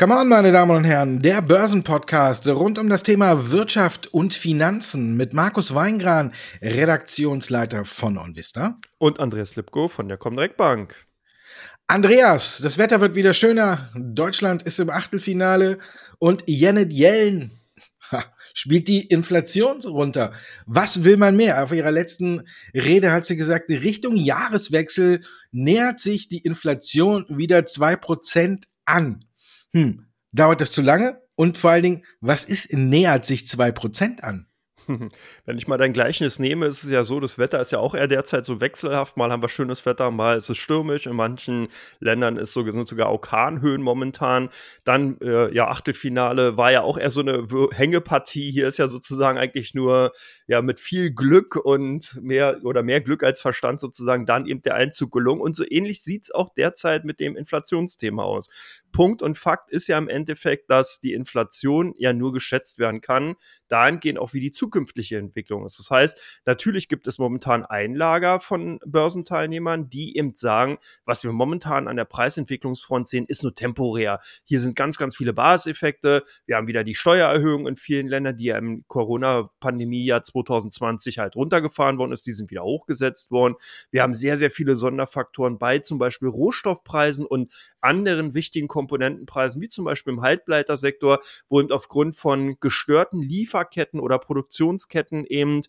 Come on, meine Damen und Herren, der Börsenpodcast rund um das Thema Wirtschaft und Finanzen mit Markus Weingran, Redaktionsleiter von OnVista. Und Andreas Lipko von der Comdirect Bank. Andreas, das Wetter wird wieder schöner. Deutschland ist im Achtelfinale und Janet Yellen spielt die Inflation runter. Was will man mehr? Auf ihrer letzten Rede hat sie gesagt, Richtung Jahreswechsel nähert sich die Inflation wieder zwei Prozent an hm, dauert das zu lange? Und vor allen Dingen, was ist, nähert sich zwei Prozent an? Wenn ich mal dein Gleichnis nehme, ist es ja so, das Wetter ist ja auch eher derzeit so wechselhaft. Mal haben wir schönes Wetter, mal ist es stürmisch. In manchen Ländern ist so, sind sogar Orkanhöhen momentan. Dann, äh, ja, Achtelfinale war ja auch eher so eine Hängepartie. Hier ist ja sozusagen eigentlich nur, ja, mit viel Glück und mehr oder mehr Glück als Verstand sozusagen dann eben der Einzug gelungen. Und so ähnlich sieht es auch derzeit mit dem Inflationsthema aus. Punkt und Fakt ist ja im Endeffekt, dass die Inflation ja nur geschätzt werden kann, dahingehend auch wie die zukünftige Entwicklung ist. Das heißt, natürlich gibt es momentan Einlager von Börsenteilnehmern, die eben sagen, was wir momentan an der Preisentwicklungsfront sehen, ist nur temporär. Hier sind ganz, ganz viele Basiseffekte. Wir haben wieder die Steuererhöhung in vielen Ländern, die ja im Corona-Pandemie-Jahr 2020 halt runtergefahren worden ist. Die sind wieder hochgesetzt worden. Wir haben sehr, sehr viele Sonderfaktoren bei zum Beispiel Rohstoffpreisen und anderen wichtigen Komponentenpreisen, wie zum Beispiel im Halbleitersektor, wo eben aufgrund von gestörten Lieferketten oder Produktionsketten eben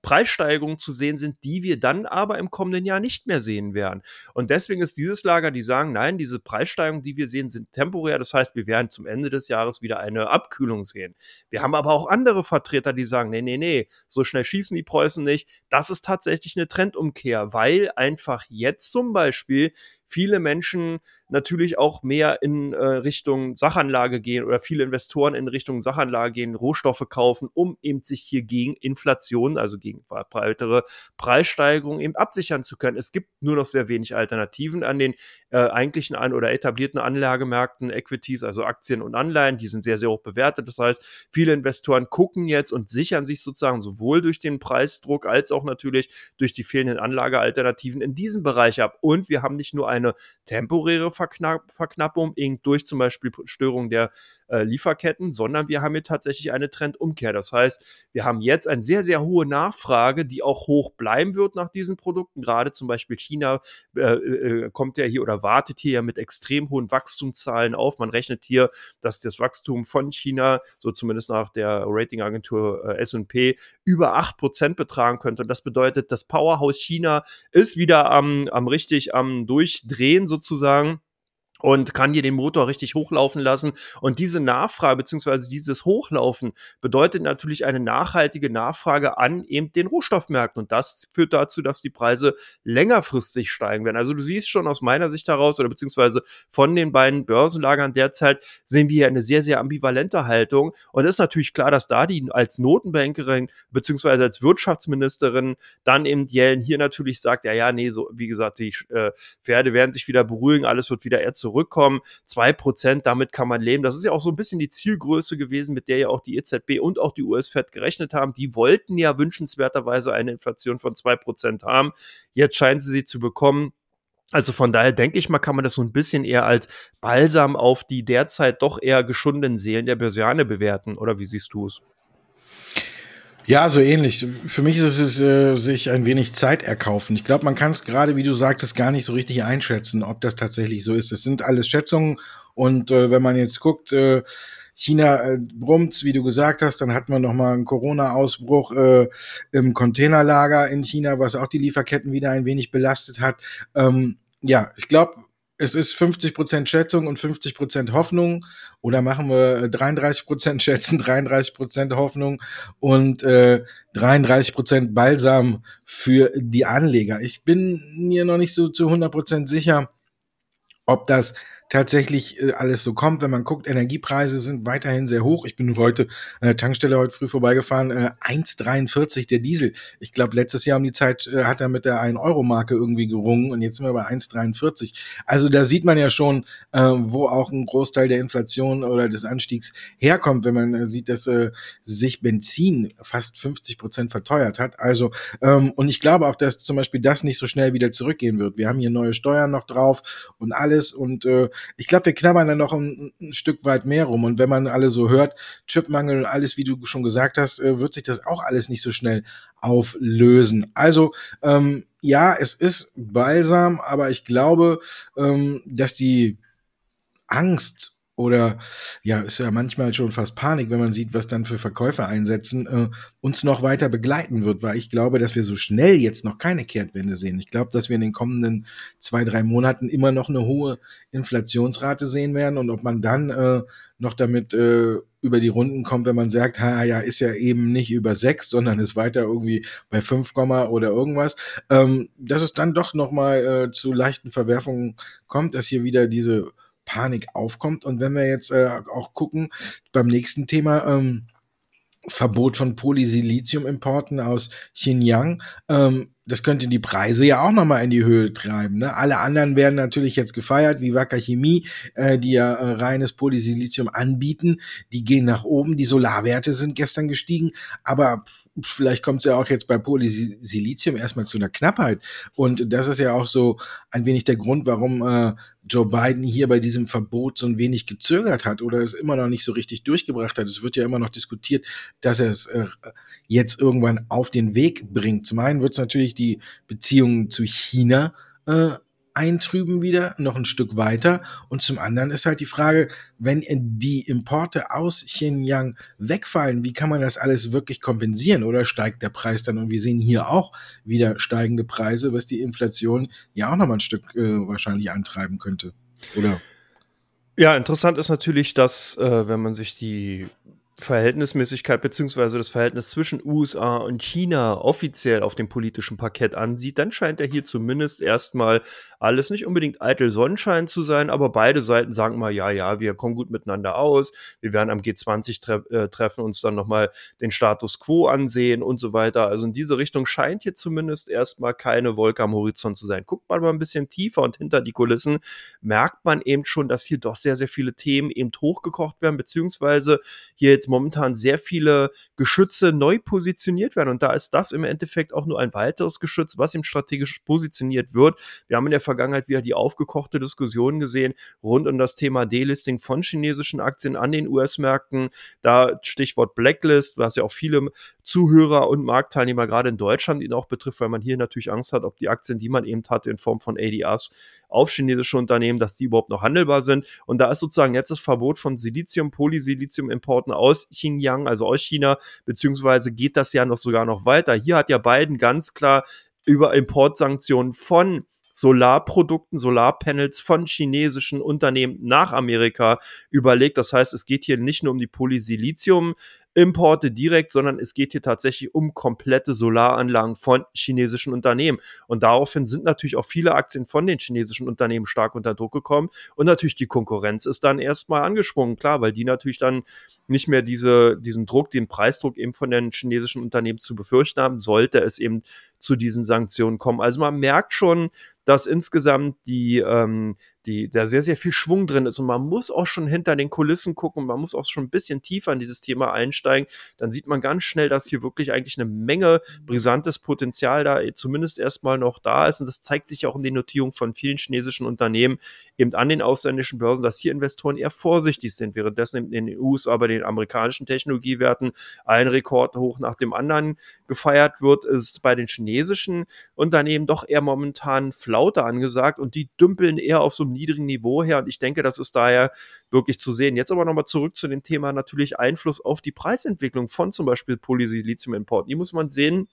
Preissteigerungen zu sehen sind, die wir dann aber im kommenden Jahr nicht mehr sehen werden. Und deswegen ist dieses Lager, die sagen, nein, diese Preissteigerungen, die wir sehen, sind temporär. Das heißt, wir werden zum Ende des Jahres wieder eine Abkühlung sehen. Wir haben aber auch andere Vertreter, die sagen, nee, nee, nee, so schnell schießen die Preußen nicht. Das ist tatsächlich eine Trendumkehr, weil einfach jetzt zum Beispiel viele Menschen natürlich auch mehr in äh, Richtung Sachanlage gehen oder viele Investoren in Richtung Sachanlage gehen, Rohstoffe kaufen, um eben sich hier gegen Inflation, also gegen weitere Preissteigerungen eben absichern zu können. Es gibt nur noch sehr wenig Alternativen an den äh, eigentlichen an oder etablierten Anlagemärkten, Equities, also Aktien und Anleihen, die sind sehr, sehr hoch bewertet. Das heißt, viele Investoren gucken jetzt und sichern sich sozusagen sowohl durch den Preisdruck als auch natürlich durch die fehlenden Anlagealternativen in diesem Bereich ab. Und wir haben nicht nur ein eine temporäre Verknapp Verknappung durch zum Beispiel Störung der äh, Lieferketten, sondern wir haben hier tatsächlich eine Trendumkehr. Das heißt, wir haben jetzt eine sehr, sehr hohe Nachfrage, die auch hoch bleiben wird nach diesen Produkten. Gerade zum Beispiel China äh, äh, kommt ja hier oder wartet hier ja mit extrem hohen Wachstumszahlen auf. Man rechnet hier, dass das Wachstum von China, so zumindest nach der Ratingagentur äh, S&P, über 8% betragen könnte. Und das bedeutet, das Powerhouse China ist wieder am, am richtig am durch drehen sozusagen und kann hier den Motor richtig hochlaufen lassen. Und diese Nachfrage beziehungsweise dieses Hochlaufen bedeutet natürlich eine nachhaltige Nachfrage an eben den Rohstoffmärkten. Und das führt dazu, dass die Preise längerfristig steigen werden. Also du siehst schon aus meiner Sicht heraus oder beziehungsweise von den beiden Börsenlagern derzeit sehen wir hier eine sehr, sehr ambivalente Haltung. Und es ist natürlich klar, dass da die als Notenbankerin beziehungsweise als Wirtschaftsministerin dann eben Yellen hier natürlich sagt, ja, ja, nee, so wie gesagt, die äh, Pferde werden sich wieder beruhigen, alles wird wieder zurück zurückkommen. Zwei Prozent, damit kann man leben. Das ist ja auch so ein bisschen die Zielgröße gewesen, mit der ja auch die EZB und auch die US-Fed gerechnet haben. Die wollten ja wünschenswerterweise eine Inflation von zwei Prozent haben. Jetzt scheinen sie sie zu bekommen. Also von daher denke ich mal, kann man das so ein bisschen eher als Balsam auf die derzeit doch eher geschundenen Seelen der Börsianer bewerten. Oder wie siehst du es? Ja, so ähnlich. Für mich ist es äh, sich ein wenig Zeit erkaufen. Ich glaube, man kann es gerade, wie du sagtest, gar nicht so richtig einschätzen, ob das tatsächlich so ist. Es sind alles Schätzungen und äh, wenn man jetzt guckt, äh, China äh, brummt, wie du gesagt hast, dann hat man noch mal einen Corona-Ausbruch äh, im Containerlager in China, was auch die Lieferketten wieder ein wenig belastet hat. Ähm, ja, ich glaube, es ist 50% Schätzung und 50% Hoffnung. Oder machen wir 33% äh, Schätzen, 33% Hoffnung und äh, 33% Balsam für die Anleger. Ich bin mir noch nicht so zu 100% sicher, ob das tatsächlich äh, alles so kommt. Wenn man guckt, Energiepreise sind weiterhin sehr hoch. Ich bin heute an der Tankstelle heute früh vorbeigefahren, äh, 1,43 der Diesel. Ich glaube, letztes Jahr um die Zeit äh, hat er mit der 1-Euro-Marke irgendwie gerungen und jetzt sind wir bei 1,43. Also da sieht man ja schon, äh, wo auch ein Großteil der Inflation oder des Anstiegs herkommt, wenn man äh, sieht, dass äh, sich Benzin fast 50 Prozent verteuert hat. Also, ähm, und ich glaube auch, dass zum Beispiel das nicht so schnell wieder zurückgehen wird. Wir haben hier neue Steuern noch drauf und alles und äh, ich glaube, wir knabbern dann noch ein, ein, Stück weit mehr rum. Und wenn man alle so hört, Chipmangel und alles, wie du schon gesagt hast, äh, wird sich das auch alles nicht so schnell auflösen. Also, ähm, ja, es ist balsam, aber ich glaube, ähm, dass die Angst oder ja, ist ja manchmal schon fast Panik, wenn man sieht, was dann für Verkäufer einsetzen, äh, uns noch weiter begleiten wird, weil ich glaube, dass wir so schnell jetzt noch keine Kehrtwende sehen. Ich glaube, dass wir in den kommenden zwei, drei Monaten immer noch eine hohe Inflationsrate sehen werden und ob man dann äh, noch damit äh, über die Runden kommt, wenn man sagt, ha, ja, ist ja eben nicht über sechs, sondern ist weiter irgendwie bei fünf oder irgendwas, ähm, dass es dann doch nochmal äh, zu leichten Verwerfungen kommt, dass hier wieder diese Panik aufkommt. Und wenn wir jetzt äh, auch gucken, beim nächsten Thema, ähm, Verbot von Polysilizium-Importen aus Xinjiang, ähm, das könnte die Preise ja auch nochmal in die Höhe treiben. Ne? Alle anderen werden natürlich jetzt gefeiert, wie Wacker Chemie, äh, die ja äh, reines Polysilizium anbieten. Die gehen nach oben. Die Solarwerte sind gestern gestiegen, aber vielleicht kommt es ja auch jetzt bei Polysilizium erstmal zu einer Knappheit. Und das ist ja auch so ein wenig der Grund, warum äh, Joe Biden hier bei diesem Verbot so ein wenig gezögert hat oder es immer noch nicht so richtig durchgebracht hat. Es wird ja immer noch diskutiert, dass er es äh, jetzt irgendwann auf den Weg bringt. Zum einen wird es natürlich die Beziehungen zu China äh, eintrüben wieder, noch ein Stück weiter. Und zum anderen ist halt die Frage, wenn die Importe aus Xinjiang wegfallen, wie kann man das alles wirklich kompensieren? Oder steigt der Preis dann? Und wir sehen hier auch wieder steigende Preise, was die Inflation ja auch noch mal ein Stück äh, wahrscheinlich antreiben könnte. Oder? Ja, interessant ist natürlich, dass, äh, wenn man sich die Verhältnismäßigkeit beziehungsweise das Verhältnis zwischen USA und China offiziell auf dem politischen Parkett ansieht, dann scheint er hier zumindest erstmal alles nicht unbedingt eitel Sonnenschein zu sein, aber beide Seiten sagen mal, ja, ja, wir kommen gut miteinander aus, wir werden am G20-Treffen äh, uns dann nochmal den Status quo ansehen und so weiter. Also in diese Richtung scheint hier zumindest erstmal keine Wolke am Horizont zu sein. Guckt man mal ein bisschen tiefer und hinter die Kulissen, merkt man eben schon, dass hier doch sehr, sehr viele Themen eben hochgekocht werden, beziehungsweise hier jetzt momentan sehr viele Geschütze neu positioniert werden. Und da ist das im Endeffekt auch nur ein weiteres Geschütz, was ihm strategisch positioniert wird. Wir haben in der Vergangenheit wieder die aufgekochte Diskussion gesehen rund um das Thema Delisting von chinesischen Aktien an den US-Märkten. Da Stichwort Blacklist, was ja auch viele Zuhörer und Marktteilnehmer gerade in Deutschland ihn auch betrifft, weil man hier natürlich Angst hat, ob die Aktien, die man eben hatte in Form von ADRs auf chinesische Unternehmen, dass die überhaupt noch handelbar sind. Und da ist sozusagen jetzt das Verbot von Silizium, Polysilizium-Importen aus Xinjiang, also aus China, beziehungsweise geht das ja noch sogar noch weiter. Hier hat ja Biden ganz klar über Importsanktionen von Solarprodukten, Solarpanels von chinesischen Unternehmen nach Amerika überlegt. Das heißt, es geht hier nicht nur um die Polysilizium Importe direkt, sondern es geht hier tatsächlich um komplette Solaranlagen von chinesischen Unternehmen. Und daraufhin sind natürlich auch viele Aktien von den chinesischen Unternehmen stark unter Druck gekommen. Und natürlich die Konkurrenz ist dann erstmal angesprungen, klar, weil die natürlich dann nicht mehr diese, diesen Druck, den Preisdruck eben von den chinesischen Unternehmen zu befürchten haben, sollte es eben zu diesen Sanktionen kommen. Also man merkt schon, dass insgesamt die, ähm, die, da sehr, sehr viel Schwung drin ist. Und man muss auch schon hinter den Kulissen gucken, man muss auch schon ein bisschen tiefer in dieses Thema einsteigen. Dann sieht man ganz schnell, dass hier wirklich eigentlich eine Menge brisantes Potenzial da zumindest erstmal noch da ist. Und das zeigt sich auch in den Notierungen von vielen chinesischen Unternehmen eben an den ausländischen Börsen, dass hier Investoren eher vorsichtig sind, währenddessen in den USA bei den amerikanischen Technologiewerten ein Rekord hoch nach dem anderen gefeiert wird, ist bei den chinesischen Unternehmen doch eher momentan flau Flaute angesagt. Und die dümpeln eher auf so einem niedrigen Niveau her. Und ich denke, das ist daher wirklich zu sehen. Jetzt aber nochmal zurück zu dem Thema natürlich Einfluss auf die Preisentwicklung von zum Beispiel Polysilizium-Importen. Die muss man sehen,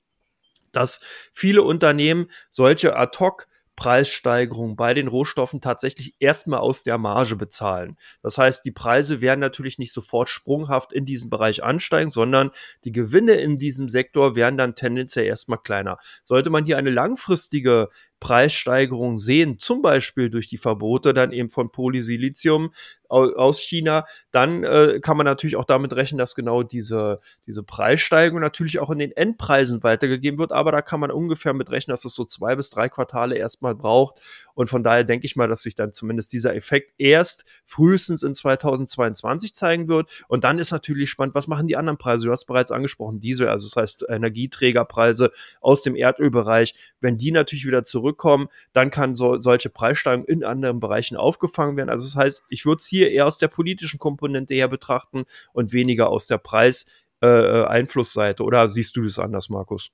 dass viele Unternehmen solche Ad-Hoc Preissteigerung bei den Rohstoffen tatsächlich erstmal aus der Marge bezahlen. Das heißt, die Preise werden natürlich nicht sofort sprunghaft in diesem Bereich ansteigen, sondern die Gewinne in diesem Sektor werden dann tendenziell erstmal kleiner. Sollte man hier eine langfristige Preissteigerung sehen, zum Beispiel durch die Verbote dann eben von Polysilizium, aus China, dann äh, kann man natürlich auch damit rechnen, dass genau diese, diese Preissteigerung natürlich auch in den Endpreisen weitergegeben wird. Aber da kann man ungefähr mit rechnen, dass es so zwei bis drei Quartale erstmal braucht. Und von daher denke ich mal, dass sich dann zumindest dieser Effekt erst frühestens in 2022 zeigen wird. Und dann ist natürlich spannend, was machen die anderen Preise? Du hast bereits angesprochen, Diesel, also das heißt Energieträgerpreise aus dem Erdölbereich. Wenn die natürlich wieder zurückkommen, dann kann so, solche Preissteigerungen in anderen Bereichen aufgefangen werden. Also das heißt, ich würde es hier eher aus der politischen Komponente her betrachten und weniger aus der Preis-Einflussseite. Äh, Oder siehst du das anders, Markus?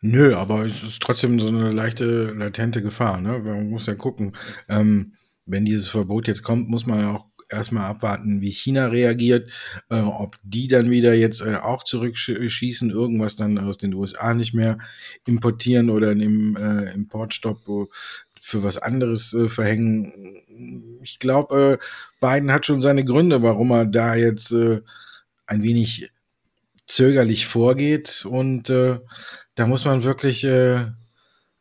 Nö, aber es ist trotzdem so eine leichte, latente Gefahr. Ne? Man muss ja gucken. Ähm, wenn dieses Verbot jetzt kommt, muss man ja auch erstmal abwarten, wie China reagiert, äh, ob die dann wieder jetzt äh, auch zurückschießen, irgendwas dann aus den USA nicht mehr importieren oder im äh, Importstopp für was anderes äh, verhängen. Ich glaube, äh, Biden hat schon seine Gründe, warum er da jetzt äh, ein wenig zögerlich vorgeht und da muss man wirklich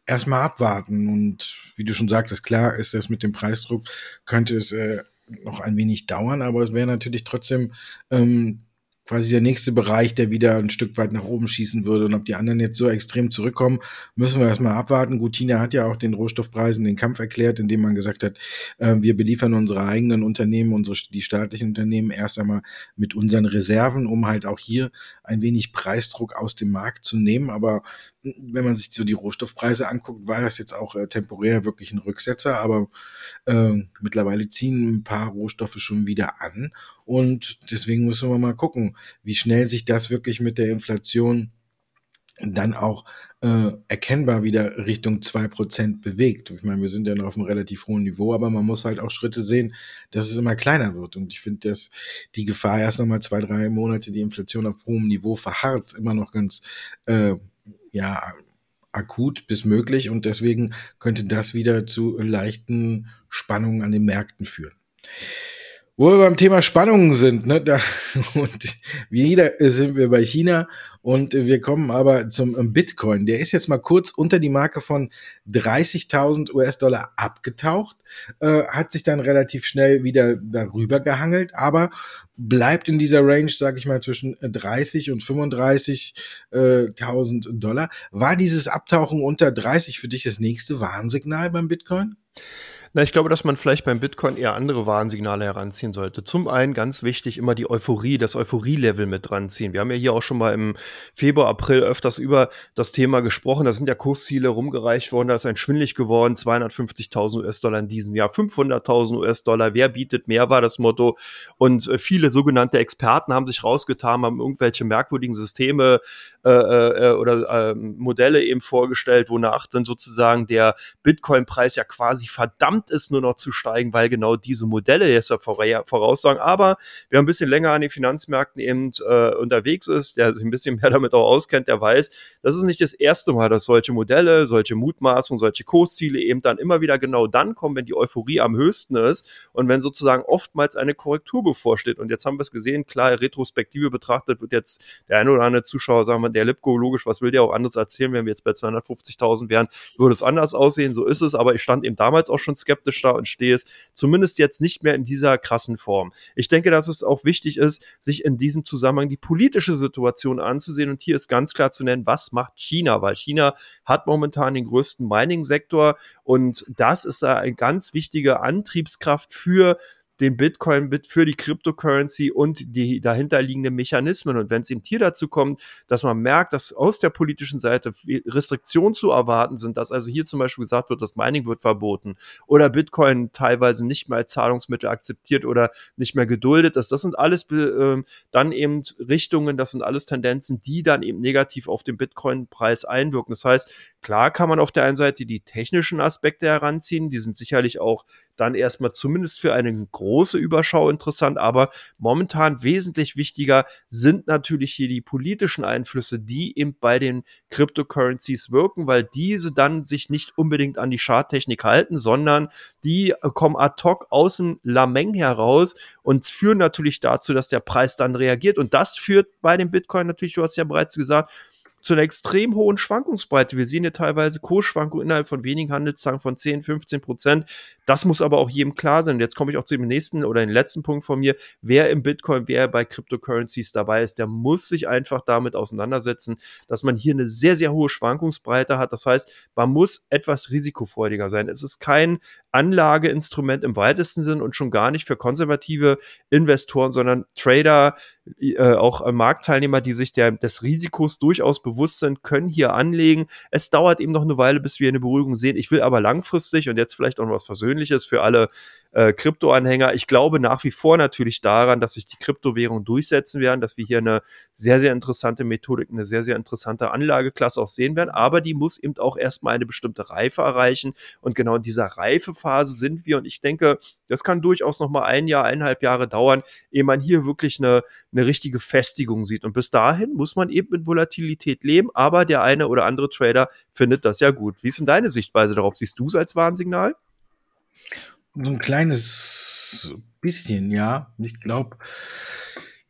erstmal abwarten. Und wie du schon sagtest, klar ist das mit dem Preisdruck, könnte es noch ein wenig dauern, aber es wäre natürlich trotzdem ähm, quasi der nächste Bereich, der wieder ein Stück weit nach oben schießen würde. Und ob die anderen jetzt so extrem zurückkommen, müssen wir erstmal abwarten. Gut, China hat ja auch den Rohstoffpreisen den Kampf erklärt, indem man gesagt hat, äh, wir beliefern unsere eigenen Unternehmen, unsere, die staatlichen Unternehmen erst einmal mit unseren Reserven, um halt auch hier ein wenig Preisdruck aus dem Markt zu nehmen. Aber wenn man sich so die Rohstoffpreise anguckt, war das jetzt auch äh, temporär wirklich ein Rücksetzer, aber äh, mittlerweile ziehen ein paar Rohstoffe schon wieder an und deswegen müssen wir mal gucken, wie schnell sich das wirklich mit der Inflation dann auch äh, erkennbar wieder Richtung zwei Prozent bewegt. Ich meine, wir sind ja noch auf einem relativ hohen Niveau, aber man muss halt auch Schritte sehen, dass es immer kleiner wird. Und ich finde, dass die Gefahr erst nochmal zwei, drei Monate die Inflation auf hohem Niveau verharrt, immer noch ganz äh, ja, akut bis möglich und deswegen könnte das wieder zu leichten Spannungen an den Märkten führen. Wo wir beim Thema Spannungen sind, ne, da, und wieder sind wir bei China und wir kommen aber zum Bitcoin. Der ist jetzt mal kurz unter die Marke von 30.000 US-Dollar abgetaucht, äh, hat sich dann relativ schnell wieder darüber gehangelt, aber bleibt in dieser Range, sage ich mal, zwischen 30 und 35.000 Dollar. War dieses Abtauchen unter 30 für dich das nächste Warnsignal beim Bitcoin? Na, ich glaube, dass man vielleicht beim Bitcoin eher andere Warnsignale heranziehen sollte. Zum einen ganz wichtig, immer die Euphorie, das Euphorie-Level mit dranziehen. Wir haben ja hier auch schon mal im Februar, April öfters über das Thema gesprochen. Da sind ja Kursziele rumgereicht worden, da ist ein schwindlig geworden, 250.000 US-Dollar in diesem Jahr, 500.000 US-Dollar. Wer bietet mehr, war das Motto. Und äh, viele sogenannte Experten haben sich rausgetan, haben irgendwelche merkwürdigen Systeme äh, äh, oder äh, Modelle eben vorgestellt, wonach dann sozusagen der Bitcoin-Preis ja quasi verdammt verdammt ist, nur noch zu steigen, weil genau diese Modelle jetzt voraussagen. Aber wer ein bisschen länger an den Finanzmärkten eben äh, unterwegs ist, der sich ein bisschen mehr damit auch auskennt, der weiß, das ist nicht das erste Mal, dass solche Modelle, solche Mutmaßungen, solche Kursziele eben dann immer wieder genau dann kommen, wenn die Euphorie am höchsten ist und wenn sozusagen oftmals eine Korrektur bevorsteht. Und jetzt haben wir es gesehen, klar, Retrospektive betrachtet wird jetzt der eine oder andere Zuschauer sagen, der Lipko, logisch, was will der auch anderes erzählen, wenn wir jetzt bei 250.000 wären, würde es anders aussehen, so ist es, aber ich stand eben damals auch schon skeptisch skeptisch da und stehe es zumindest jetzt nicht mehr in dieser krassen Form. Ich denke, dass es auch wichtig ist, sich in diesem Zusammenhang die politische Situation anzusehen und hier ist ganz klar zu nennen, was macht China, weil China hat momentan den größten Mining-Sektor und das ist da eine ganz wichtige Antriebskraft für den Bitcoin bit für die Cryptocurrency und die dahinterliegenden Mechanismen. Und wenn es eben hier dazu kommt, dass man merkt, dass aus der politischen Seite Restriktionen zu erwarten sind, dass also hier zum Beispiel gesagt wird, das Mining wird verboten oder Bitcoin teilweise nicht mehr als Zahlungsmittel akzeptiert oder nicht mehr geduldet ist, das sind alles äh, dann eben Richtungen, das sind alles Tendenzen, die dann eben negativ auf den Bitcoin-Preis einwirken. Das heißt, klar kann man auf der einen Seite die technischen Aspekte heranziehen, die sind sicherlich auch dann erstmal zumindest für großen große Überschau interessant, aber momentan wesentlich wichtiger sind natürlich hier die politischen Einflüsse, die eben bei den Cryptocurrencies wirken, weil diese dann sich nicht unbedingt an die Charttechnik halten, sondern die kommen ad hoc aus dem Lameng heraus und führen natürlich dazu, dass der Preis dann reagiert. Und das führt bei dem Bitcoin natürlich, du hast ja bereits gesagt, zu einer extrem hohen Schwankungsbreite. Wir sehen hier teilweise Kursschwankungen innerhalb von wenigen Handelstagen von 10, 15 Prozent. Das muss aber auch jedem klar sein. Und jetzt komme ich auch zu dem nächsten oder den letzten Punkt von mir. Wer im Bitcoin, wer bei Cryptocurrencies dabei ist, der muss sich einfach damit auseinandersetzen, dass man hier eine sehr, sehr hohe Schwankungsbreite hat. Das heißt, man muss etwas risikofreudiger sein. Es ist kein Anlageinstrument im weitesten Sinn und schon gar nicht für konservative Investoren, sondern Trader, äh, auch Marktteilnehmer, die sich der, des Risikos durchaus bewusst sind, können hier anlegen. Es dauert eben noch eine Weile, bis wir eine Beruhigung sehen. Ich will aber langfristig und jetzt vielleicht auch noch was Versöhnliches für alle äh, Kryptoanhänger. Ich glaube nach wie vor natürlich daran, dass sich die Kryptowährungen durchsetzen werden, dass wir hier eine sehr, sehr interessante Methodik, eine sehr, sehr interessante Anlageklasse auch sehen werden. Aber die muss eben auch erstmal eine bestimmte Reife erreichen. Und genau in dieser Reifephase sind wir. Und ich denke, das kann durchaus noch mal ein Jahr, eineinhalb Jahre dauern, ehe man hier wirklich eine, eine richtige Festigung sieht. Und bis dahin muss man eben mit Volatilität leben. Aber der eine oder andere Trader findet das ja gut. Wie ist denn deine Sichtweise darauf? Siehst du es als Warnsignal? So ein kleines bisschen, ja. Ich glaube,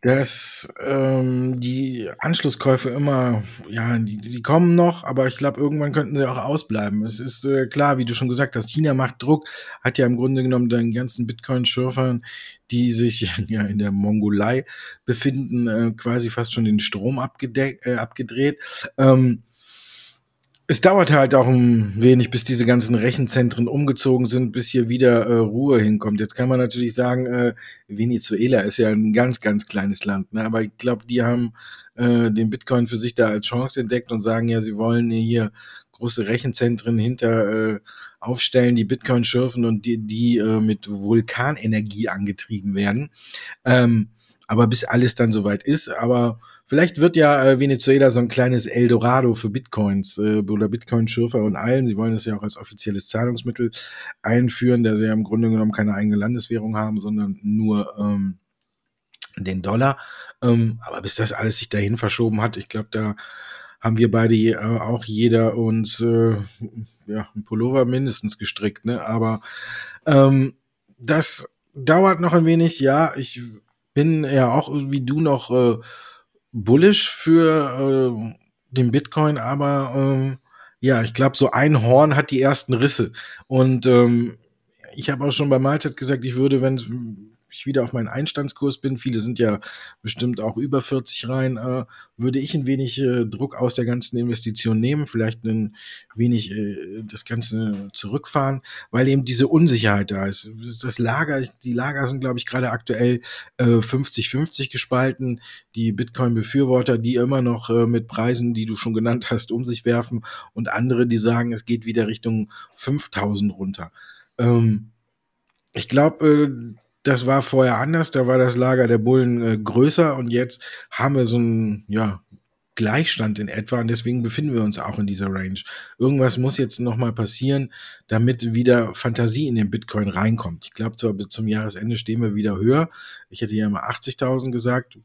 dass ähm, die Anschlusskäufe immer, ja, die, die kommen noch, aber ich glaube, irgendwann könnten sie auch ausbleiben. Es ist äh, klar, wie du schon gesagt hast, China macht Druck, hat ja im Grunde genommen den ganzen Bitcoin-Schürfern, die sich ja in der Mongolei befinden, äh, quasi fast schon den Strom äh, abgedreht. Ähm, es dauert halt auch ein wenig, bis diese ganzen Rechenzentren umgezogen sind, bis hier wieder äh, Ruhe hinkommt. Jetzt kann man natürlich sagen, äh, Venezuela ist ja ein ganz, ganz kleines Land, ne? aber ich glaube, die haben äh, den Bitcoin für sich da als Chance entdeckt und sagen ja, sie wollen hier große Rechenzentren hinter äh, aufstellen, die Bitcoin schürfen und die, die äh, mit Vulkanenergie angetrieben werden. Ähm, aber bis alles dann soweit ist, aber Vielleicht wird ja äh, Venezuela so ein kleines Eldorado für Bitcoins äh, oder Bitcoin-Schürfer und allen. Sie wollen es ja auch als offizielles Zahlungsmittel einführen, da sie ja im Grunde genommen keine eigene Landeswährung haben, sondern nur ähm, den Dollar. Ähm, aber bis das alles sich dahin verschoben hat, ich glaube, da haben wir beide äh, auch jeder uns äh, ja, ein Pullover mindestens gestrickt, ne? Aber ähm, das dauert noch ein wenig, ja. Ich bin ja auch wie du noch äh, bullish für äh, den Bitcoin, aber ähm, ja, ich glaube, so ein Horn hat die ersten Risse. Und ähm, ich habe auch schon bei Mahlzeit gesagt, ich würde, wenn ich wieder auf meinen Einstandskurs bin, viele sind ja bestimmt auch über 40 rein, äh, würde ich ein wenig äh, Druck aus der ganzen Investition nehmen, vielleicht ein wenig äh, das Ganze zurückfahren, weil eben diese Unsicherheit da ist. Das Lager, die Lager sind, glaube ich, gerade aktuell 50-50 äh, gespalten. Die Bitcoin-Befürworter, die immer noch äh, mit Preisen, die du schon genannt hast, um sich werfen und andere, die sagen, es geht wieder Richtung 5000 runter. Ähm, ich glaube, äh, das war vorher anders, da war das Lager der Bullen äh, größer und jetzt haben wir so einen ja, Gleichstand in etwa und deswegen befinden wir uns auch in dieser Range. Irgendwas muss jetzt nochmal passieren, damit wieder Fantasie in den Bitcoin reinkommt. Ich glaube zwar bis zum Jahresende stehen wir wieder höher. Ich hätte ja mal 80.000 gesagt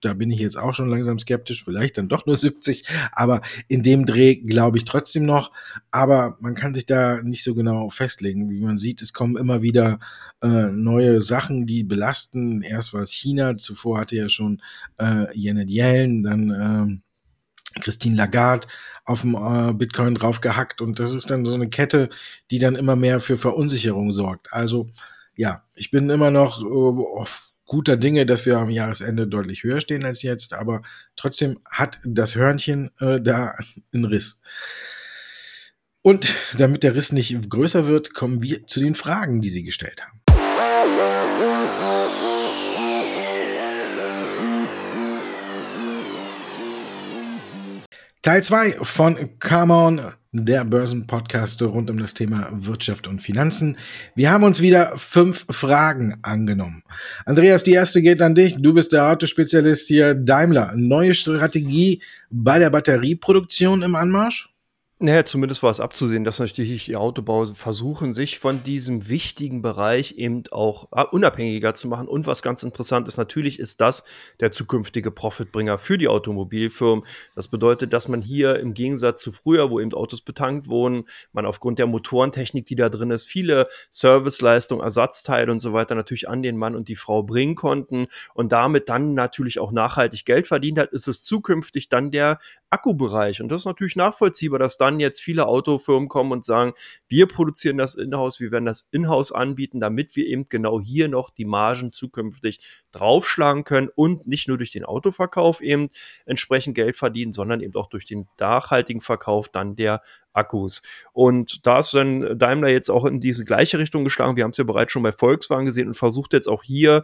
da bin ich jetzt auch schon langsam skeptisch, vielleicht dann doch nur 70, aber in dem Dreh glaube ich trotzdem noch. Aber man kann sich da nicht so genau festlegen. Wie man sieht, es kommen immer wieder äh, neue Sachen, die belasten. Erst war es China, zuvor hatte ja schon äh, Janet Yellen, dann äh, Christine Lagarde auf dem äh, Bitcoin draufgehackt und das ist dann so eine Kette, die dann immer mehr für Verunsicherung sorgt. Also ja, ich bin immer noch äh, guter Dinge, dass wir am Jahresende deutlich höher stehen als jetzt, aber trotzdem hat das Hörnchen äh, da einen Riss. Und damit der Riss nicht größer wird, kommen wir zu den Fragen, die Sie gestellt haben. Teil 2 von Come On, der Börsenpodcast rund um das Thema Wirtschaft und Finanzen. Wir haben uns wieder fünf Fragen angenommen. Andreas, die erste geht an dich. Du bist der Autospezialist hier Daimler. Neue Strategie bei der Batterieproduktion im Anmarsch? Naja, zumindest war es abzusehen, dass natürlich die Autobauer versuchen, sich von diesem wichtigen Bereich eben auch äh, unabhängiger zu machen. Und was ganz interessant ist, natürlich ist das der zukünftige Profitbringer für die Automobilfirmen. Das bedeutet, dass man hier im Gegensatz zu früher, wo eben Autos betankt wurden, man aufgrund der Motorentechnik, die da drin ist, viele Serviceleistungen, Ersatzteile und so weiter natürlich an den Mann und die Frau bringen konnten und damit dann natürlich auch nachhaltig Geld verdient hat, ist es zukünftig dann der Akkubereich. Und das ist natürlich nachvollziehbar, dass dann jetzt viele Autofirmen kommen und sagen, wir produzieren das in-house, wir werden das in-house anbieten, damit wir eben genau hier noch die Margen zukünftig draufschlagen können und nicht nur durch den Autoverkauf eben entsprechend Geld verdienen, sondern eben auch durch den nachhaltigen Verkauf dann der Akkus. Und da ist dann Daimler jetzt auch in diese gleiche Richtung geschlagen. Wir haben es ja bereits schon bei Volkswagen gesehen und versucht jetzt auch hier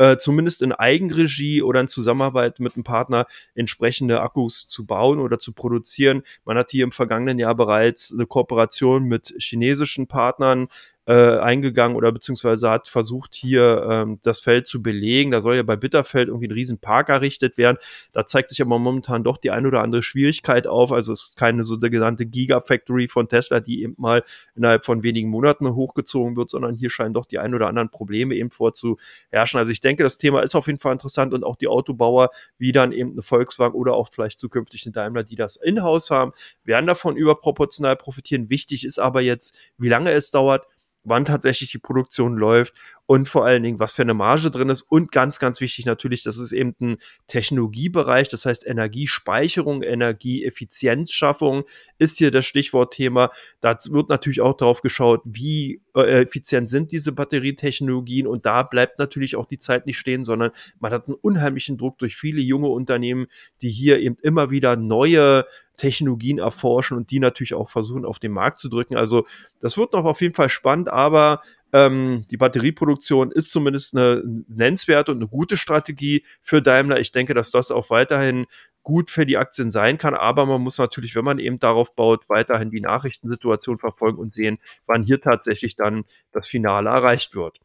äh, zumindest in Eigenregie oder in Zusammenarbeit mit einem Partner entsprechende Akkus zu bauen oder zu produzieren. Man hat hier im vergangenen Jahr bereits eine Kooperation mit chinesischen Partnern äh, eingegangen oder beziehungsweise hat versucht, hier ähm, das Feld zu belegen. Da soll ja bei Bitterfeld irgendwie ein Riesenpark errichtet werden. Da zeigt sich aber momentan doch die ein oder andere Schwierigkeit auf. Also es ist keine so der genannte Gigafactory von Tesla, die eben mal innerhalb von wenigen Monaten hochgezogen wird, sondern hier scheinen doch die ein oder anderen Probleme eben vorzuherrschen. Also ich denke, das Thema ist auf jeden Fall interessant und auch die Autobauer, wie dann eben eine Volkswagen oder auch vielleicht zukünftig eine Daimler, die das in-house haben, werden davon überproportional profitieren. Wichtig ist aber jetzt, wie lange es dauert wann tatsächlich die Produktion läuft und vor allen Dingen, was für eine Marge drin ist. Und ganz, ganz wichtig natürlich, das ist eben ein Technologiebereich, das heißt Energiespeicherung, Energieeffizienzschaffung ist hier das Stichwortthema. Da wird natürlich auch darauf geschaut, wie äh, effizient sind diese Batterietechnologien und da bleibt natürlich auch die Zeit nicht stehen, sondern man hat einen unheimlichen Druck durch viele junge Unternehmen, die hier eben immer wieder neue Technologien erforschen und die natürlich auch versuchen, auf den Markt zu drücken. Also das wird noch auf jeden Fall spannend, aber ähm, die Batterieproduktion ist zumindest eine nennenswerte und eine gute Strategie für Daimler. Ich denke, dass das auch weiterhin gut für die Aktien sein kann, aber man muss natürlich, wenn man eben darauf baut, weiterhin die Nachrichtensituation verfolgen und sehen, wann hier tatsächlich dann das Finale erreicht wird.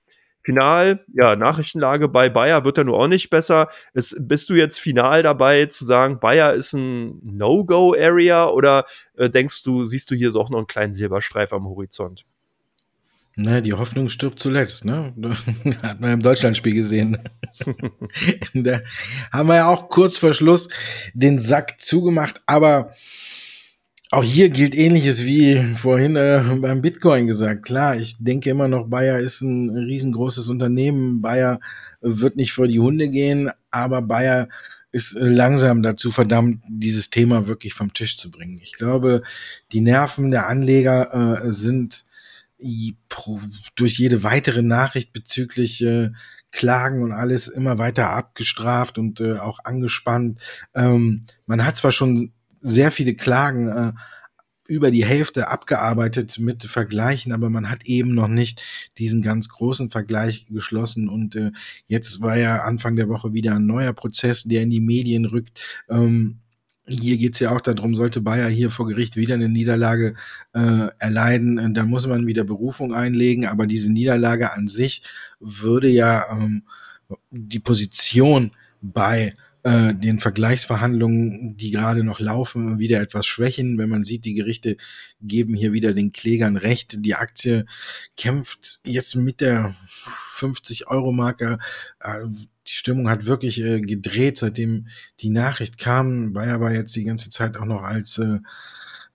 Final, ja, Nachrichtenlage bei Bayer wird ja nur auch nicht besser. Ist, bist du jetzt final dabei zu sagen, Bayer ist ein No-Go-Area oder äh, denkst du, siehst du hier so auch noch einen kleinen Silberstreif am Horizont? Ne, die Hoffnung stirbt zuletzt, ne? Hat man im Deutschlandspiel gesehen. da haben wir ja auch kurz vor Schluss den Sack zugemacht, aber auch hier gilt ähnliches wie vorhin äh, beim Bitcoin gesagt. Klar, ich denke immer noch, Bayer ist ein riesengroßes Unternehmen. Bayer wird nicht vor die Hunde gehen, aber Bayer ist langsam dazu verdammt, dieses Thema wirklich vom Tisch zu bringen. Ich glaube, die Nerven der Anleger äh, sind durch jede weitere Nachricht bezüglich äh, Klagen und alles immer weiter abgestraft und äh, auch angespannt. Ähm, man hat zwar schon sehr viele Klagen äh, über die Hälfte abgearbeitet mit Vergleichen, aber man hat eben noch nicht diesen ganz großen Vergleich geschlossen. Und äh, jetzt war ja Anfang der Woche wieder ein neuer Prozess, der in die Medien rückt. Ähm, hier geht's ja auch darum, sollte Bayer hier vor Gericht wieder eine Niederlage äh, erleiden, äh, da muss man wieder Berufung einlegen, aber diese Niederlage an sich würde ja ähm, die Position bei äh, den Vergleichsverhandlungen, die gerade noch laufen, wieder etwas schwächen. Wenn man sieht, die Gerichte geben hier wieder den Klägern Recht. Die Aktie kämpft jetzt mit der 50-Euro-Marke. Äh, die Stimmung hat wirklich äh, gedreht, seitdem die Nachricht kam. Bayer war jetzt die ganze Zeit auch noch als äh,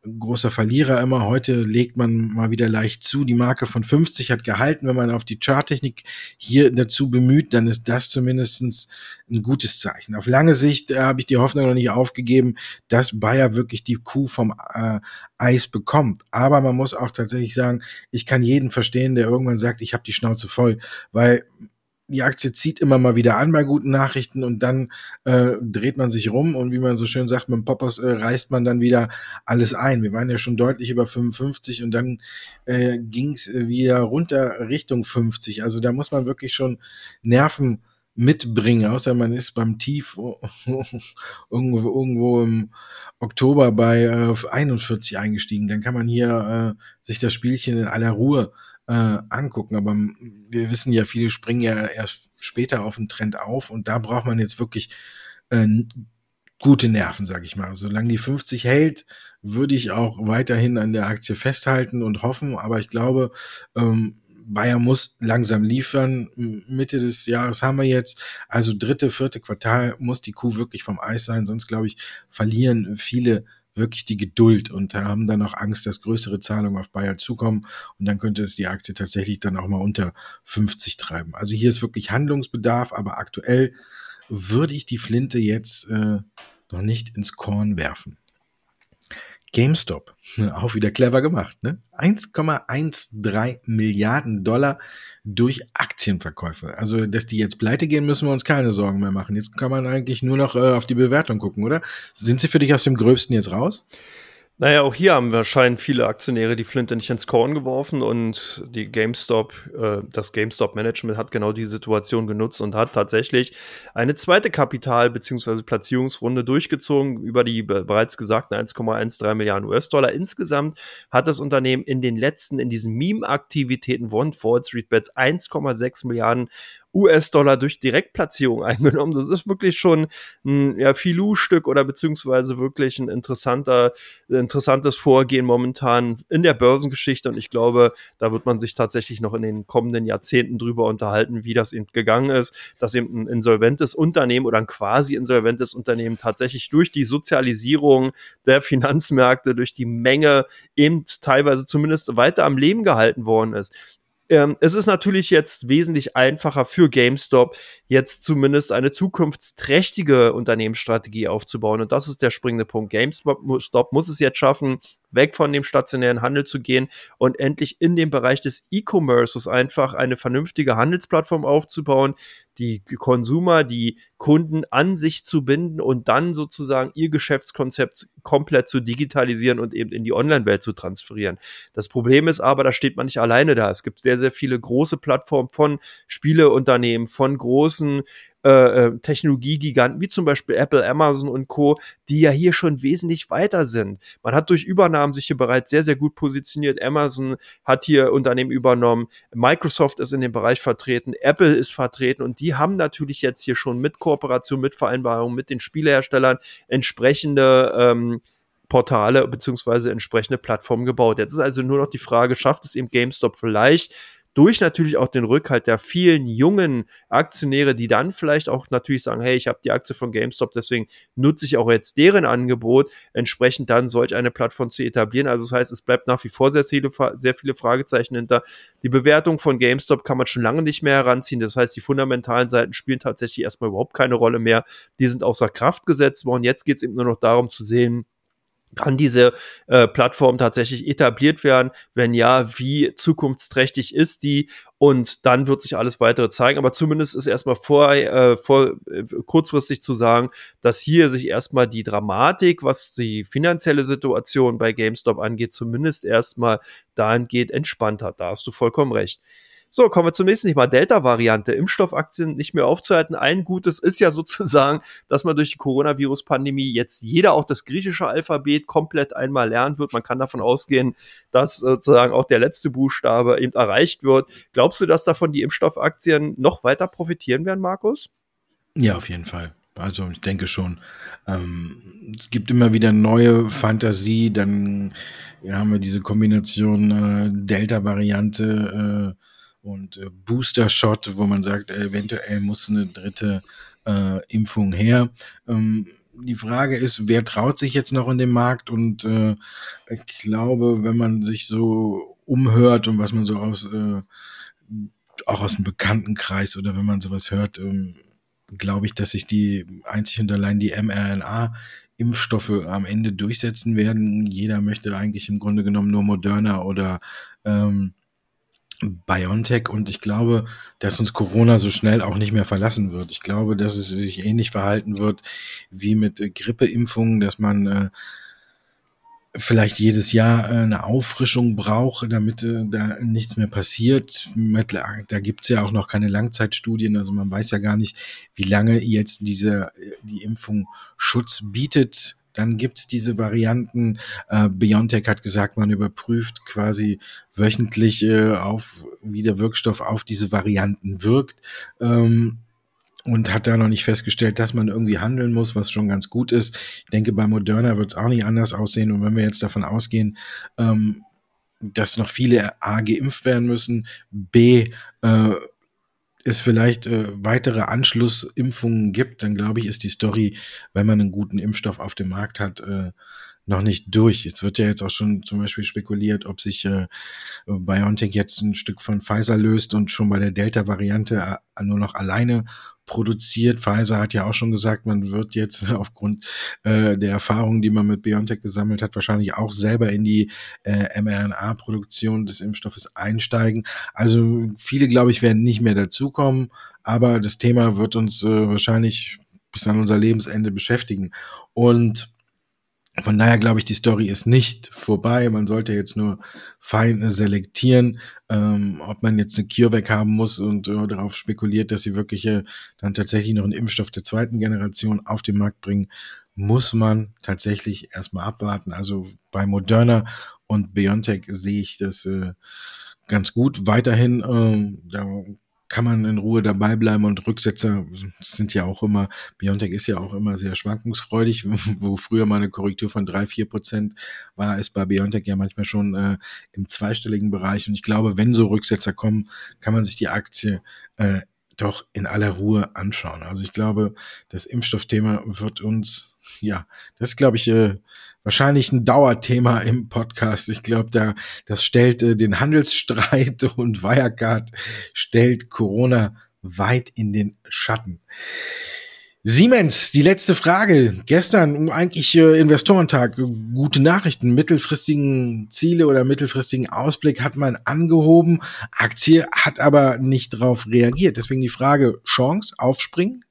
großer Verlierer immer. Heute legt man mal wieder leicht zu. Die Marke von 50 hat gehalten. Wenn man auf die Charttechnik hier dazu bemüht, dann ist das zumindestens ein gutes Zeichen. Auf lange Sicht äh, habe ich die Hoffnung noch nicht aufgegeben, dass Bayer wirklich die Kuh vom äh, Eis bekommt. Aber man muss auch tatsächlich sagen, ich kann jeden verstehen, der irgendwann sagt, ich habe die Schnauze voll, weil die Aktie zieht immer mal wieder an bei guten Nachrichten und dann äh, dreht man sich rum und wie man so schön sagt, mit dem Poppers äh, reißt man dann wieder alles ein. Wir waren ja schon deutlich über 55 und dann äh, ging es wieder runter Richtung 50. Also da muss man wirklich schon Nerven mitbringen, außer man ist beim Tief irgendwo, irgendwo im Oktober bei äh, 41 eingestiegen. Dann kann man hier äh, sich das Spielchen in aller Ruhe äh, angucken. Aber wir wissen ja, viele springen ja erst später auf den Trend auf und da braucht man jetzt wirklich äh, gute Nerven, sag ich mal. Solange die 50 hält, würde ich auch weiterhin an der Aktie festhalten und hoffen, aber ich glaube, ähm, Bayern muss langsam liefern. Mitte des Jahres haben wir jetzt. Also dritte, vierte Quartal muss die Kuh wirklich vom Eis sein. Sonst, glaube ich, verlieren viele wirklich die Geduld und haben dann auch Angst, dass größere Zahlungen auf Bayer zukommen und dann könnte es die Aktie tatsächlich dann auch mal unter 50 treiben. Also hier ist wirklich Handlungsbedarf, aber aktuell würde ich die Flinte jetzt äh, noch nicht ins Korn werfen. GameStop, auch wieder clever gemacht, ne? 1,13 Milliarden Dollar durch Aktienverkäufe. Also, dass die jetzt pleite gehen, müssen wir uns keine Sorgen mehr machen. Jetzt kann man eigentlich nur noch äh, auf die Bewertung gucken, oder? Sind sie für dich aus dem Gröbsten jetzt raus? Naja, auch hier haben wahrscheinlich viele Aktionäre die Flinte nicht ins Korn geworfen und die GameStop, äh, das GameStop-Management hat genau die Situation genutzt und hat tatsächlich eine zweite Kapital- bzw. Platzierungsrunde durchgezogen über die bereits gesagten 1,13 Milliarden US-Dollar. Insgesamt hat das Unternehmen in den letzten, in diesen Meme-Aktivitäten von Wall Street Bets 1,6 Milliarden US-Dollar durch Direktplatzierung eingenommen. Das ist wirklich schon ein ja, Filou-Stück oder beziehungsweise wirklich ein interessanter, interessantes Vorgehen momentan in der Börsengeschichte. Und ich glaube, da wird man sich tatsächlich noch in den kommenden Jahrzehnten drüber unterhalten, wie das eben gegangen ist, dass eben ein insolventes Unternehmen oder ein quasi insolventes Unternehmen tatsächlich durch die Sozialisierung der Finanzmärkte, durch die Menge eben teilweise zumindest weiter am Leben gehalten worden ist. Ähm, es ist natürlich jetzt wesentlich einfacher für GameStop, jetzt zumindest eine zukunftsträchtige Unternehmensstrategie aufzubauen. Und das ist der springende Punkt. GameStop muss es jetzt schaffen, weg von dem stationären Handel zu gehen und endlich in dem Bereich des E-Commerces einfach eine vernünftige Handelsplattform aufzubauen, die Konsumer, die Kunden an sich zu binden und dann sozusagen ihr Geschäftskonzept komplett zu digitalisieren und eben in die Online-Welt zu transferieren. Das Problem ist aber, da steht man nicht alleine da. Es gibt sehr, sehr viele große Plattformen von Spieleunternehmen, von großen äh, äh, Technologiegiganten wie zum Beispiel Apple, Amazon und Co., die ja hier schon wesentlich weiter sind. Man hat durch Übernahmen sich hier bereits sehr, sehr gut positioniert. Amazon hat hier Unternehmen übernommen, Microsoft ist in dem Bereich vertreten, Apple ist vertreten und die haben natürlich jetzt hier schon mit Kooperation, mit Vereinbarungen mit den Spieleherstellern entsprechende ähm, Portale beziehungsweise entsprechende Plattformen gebaut. Jetzt ist also nur noch die Frage, schafft es eben GameStop vielleicht durch natürlich auch den Rückhalt der vielen jungen Aktionäre, die dann vielleicht auch natürlich sagen, hey, ich habe die Aktie von GameStop, deswegen nutze ich auch jetzt deren Angebot, entsprechend dann solch eine Plattform zu etablieren. Also das heißt, es bleibt nach wie vor sehr viele, sehr viele Fragezeichen hinter. Die Bewertung von GameStop kann man schon lange nicht mehr heranziehen. Das heißt, die fundamentalen Seiten spielen tatsächlich erstmal überhaupt keine Rolle mehr. Die sind außer Kraft gesetzt worden. Jetzt geht es eben nur noch darum zu sehen, kann diese äh, Plattform tatsächlich etabliert werden? Wenn ja, wie zukunftsträchtig ist die? Und dann wird sich alles weitere zeigen. Aber zumindest ist erstmal vor, äh, vor äh, kurzfristig zu sagen, dass hier sich erstmal die Dramatik, was die finanzielle Situation bei GameStop angeht, zumindest erstmal dahingehend entspannt hat. Da hast du vollkommen recht. So, kommen wir zum nächsten Thema. Delta-Variante. Impfstoffaktien nicht mehr aufzuhalten. Ein Gutes ist ja sozusagen, dass man durch die Coronavirus-Pandemie jetzt jeder auch das griechische Alphabet komplett einmal lernen wird. Man kann davon ausgehen, dass sozusagen auch der letzte Buchstabe eben erreicht wird. Glaubst du, dass davon die Impfstoffaktien noch weiter profitieren werden, Markus? Ja, auf jeden Fall. Also ich denke schon. Ähm, es gibt immer wieder neue Fantasie. Dann haben wir diese Kombination äh, Delta-Variante. Äh, und äh, Booster-Shot, wo man sagt, eventuell muss eine dritte äh, Impfung her. Ähm, die Frage ist, wer traut sich jetzt noch in den Markt? Und äh, ich glaube, wenn man sich so umhört und was man so aus, äh, auch aus dem Bekanntenkreis oder wenn man sowas hört, ähm, glaube ich, dass sich die einzig und allein die mRNA Impfstoffe am Ende durchsetzen werden. Jeder möchte eigentlich im Grunde genommen nur Moderna oder ähm, BioNTech und ich glaube, dass uns Corona so schnell auch nicht mehr verlassen wird. Ich glaube, dass es sich ähnlich verhalten wird wie mit äh, Grippeimpfungen, dass man äh, vielleicht jedes Jahr äh, eine Auffrischung braucht, damit äh, da nichts mehr passiert. Mit, da gibt's ja auch noch keine Langzeitstudien, also man weiß ja gar nicht, wie lange jetzt diese äh, die Impfung Schutz bietet dann gibt es diese Varianten. Äh, Biontech hat gesagt, man überprüft quasi wöchentlich äh, auf, wie der Wirkstoff auf diese Varianten wirkt. Ähm, und hat da noch nicht festgestellt, dass man irgendwie handeln muss, was schon ganz gut ist. Ich denke, bei Moderna wird es auch nicht anders aussehen. Und wenn wir jetzt davon ausgehen, ähm, dass noch viele A geimpft werden müssen, B äh, es vielleicht äh, weitere Anschlussimpfungen gibt, dann glaube ich, ist die Story, wenn man einen guten Impfstoff auf dem Markt hat, äh, noch nicht durch. Es wird ja jetzt auch schon zum Beispiel spekuliert, ob sich äh, BioNTech jetzt ein Stück von Pfizer löst und schon bei der Delta-Variante äh, nur noch alleine produziert. Pfizer hat ja auch schon gesagt, man wird jetzt aufgrund äh, der Erfahrungen, die man mit BioNTech gesammelt hat, wahrscheinlich auch selber in die äh, mRNA-Produktion des Impfstoffes einsteigen. Also viele, glaube ich, werden nicht mehr dazukommen, aber das Thema wird uns äh, wahrscheinlich bis an unser Lebensende beschäftigen. Und von daher glaube ich, die Story ist nicht vorbei. Man sollte jetzt nur fein selektieren, ähm, ob man jetzt eine CureVac haben muss und äh, darauf spekuliert, dass sie wirklich äh, dann tatsächlich noch einen Impfstoff der zweiten Generation auf den Markt bringen, muss man tatsächlich erstmal abwarten. Also bei Moderna und BioNTech sehe ich das äh, ganz gut. Weiterhin, äh, da kann man in Ruhe dabei bleiben und Rücksetzer sind ja auch immer, Biontech ist ja auch immer sehr schwankungsfreudig, wo früher mal eine Korrektur von drei vier Prozent war, ist bei Biontech ja manchmal schon äh, im zweistelligen Bereich und ich glaube, wenn so Rücksetzer kommen, kann man sich die Aktie äh, doch in aller Ruhe anschauen. Also ich glaube, das Impfstoffthema wird uns, ja, das glaube ich, äh, wahrscheinlich ein Dauerthema im Podcast. Ich glaube, da das stellt äh, den Handelsstreit und Wirecard stellt Corona weit in den Schatten. Siemens, die letzte Frage. Gestern eigentlich äh, Investorentag. Gute Nachrichten. Mittelfristigen Ziele oder mittelfristigen Ausblick hat man angehoben. Aktie hat aber nicht darauf reagiert. Deswegen die Frage, Chance, aufspringen?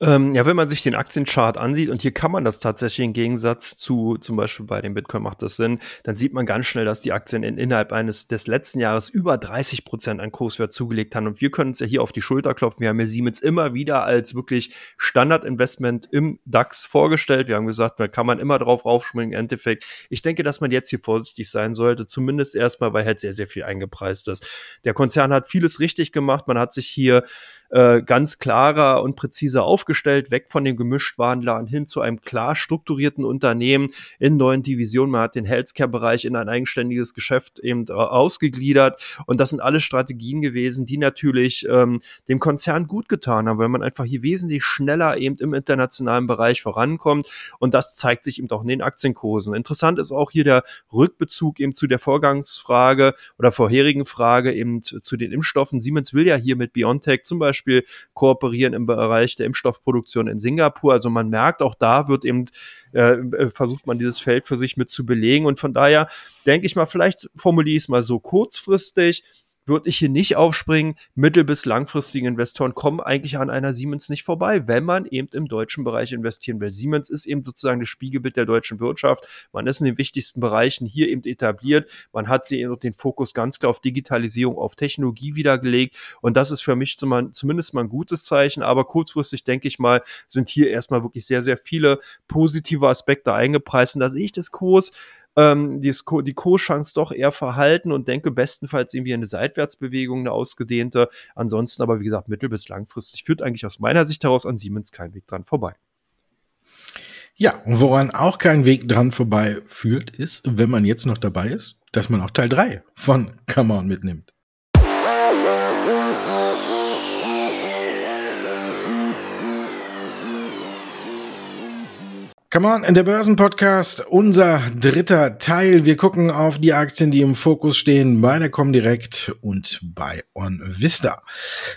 Ähm, ja, wenn man sich den Aktienchart ansieht, und hier kann man das tatsächlich im Gegensatz zu zum Beispiel bei dem Bitcoin macht das Sinn, dann sieht man ganz schnell, dass die Aktien in, innerhalb eines des letzten Jahres über 30 Prozent an Kurswert zugelegt haben. Und wir können uns ja hier auf die Schulter klopfen. Wir haben ja Siemens immer wieder als wirklich Standardinvestment im DAX vorgestellt. Wir haben gesagt, da kann man immer drauf raufschwingen. Im Endeffekt, ich denke, dass man jetzt hier vorsichtig sein sollte, zumindest erstmal, weil halt sehr, sehr viel eingepreist ist. Der Konzern hat vieles richtig gemacht. Man hat sich hier äh, ganz klarer und präziser aufgestellt, weg von dem Gemischtwarenladen hin zu einem klar strukturierten Unternehmen in neuen Divisionen. Man hat den Healthcare-Bereich in ein eigenständiges Geschäft eben äh, ausgegliedert und das sind alle Strategien gewesen, die natürlich ähm, dem Konzern gut getan haben, weil man einfach hier wesentlich schneller eben im internationalen Bereich vorankommt und das zeigt sich eben auch in den Aktienkursen. Interessant ist auch hier der Rückbezug eben zu der Vorgangsfrage oder vorherigen Frage eben zu den Impfstoffen. Siemens will ja hier mit BioNTech zum Beispiel Beispiel kooperieren im Bereich der Impfstoffproduktion in Singapur. Also man merkt, auch da wird eben äh, äh, versucht man dieses Feld für sich mit zu belegen. Und von daher denke ich mal, vielleicht formuliere ich es mal so kurzfristig würde ich hier nicht aufspringen. Mittel- bis langfristige Investoren kommen eigentlich an einer Siemens nicht vorbei, wenn man eben im deutschen Bereich investieren will. Siemens ist eben sozusagen das Spiegelbild der deutschen Wirtschaft. Man ist in den wichtigsten Bereichen hier eben etabliert. Man hat sie den Fokus ganz klar auf Digitalisierung, auf Technologie wiedergelegt. Und das ist für mich zumindest mal ein gutes Zeichen. Aber kurzfristig denke ich mal, sind hier erstmal wirklich sehr, sehr viele positive Aspekte eingepreist. Und da sehe ich das Kurs ähm, die, die Co-Chance doch eher verhalten und denke bestenfalls irgendwie eine Seitwärtsbewegung, eine ausgedehnte. Ansonsten aber, wie gesagt, mittel- bis langfristig führt eigentlich aus meiner Sicht heraus an Siemens kein Weg dran vorbei. Ja, und woran auch kein Weg dran vorbei führt, ist, wenn man jetzt noch dabei ist, dass man auch Teil 3 von Come On mitnimmt. Come on, in der Börsenpodcast, unser dritter Teil. Wir gucken auf die Aktien, die im Fokus stehen bei der Comdirect und bei OnVista.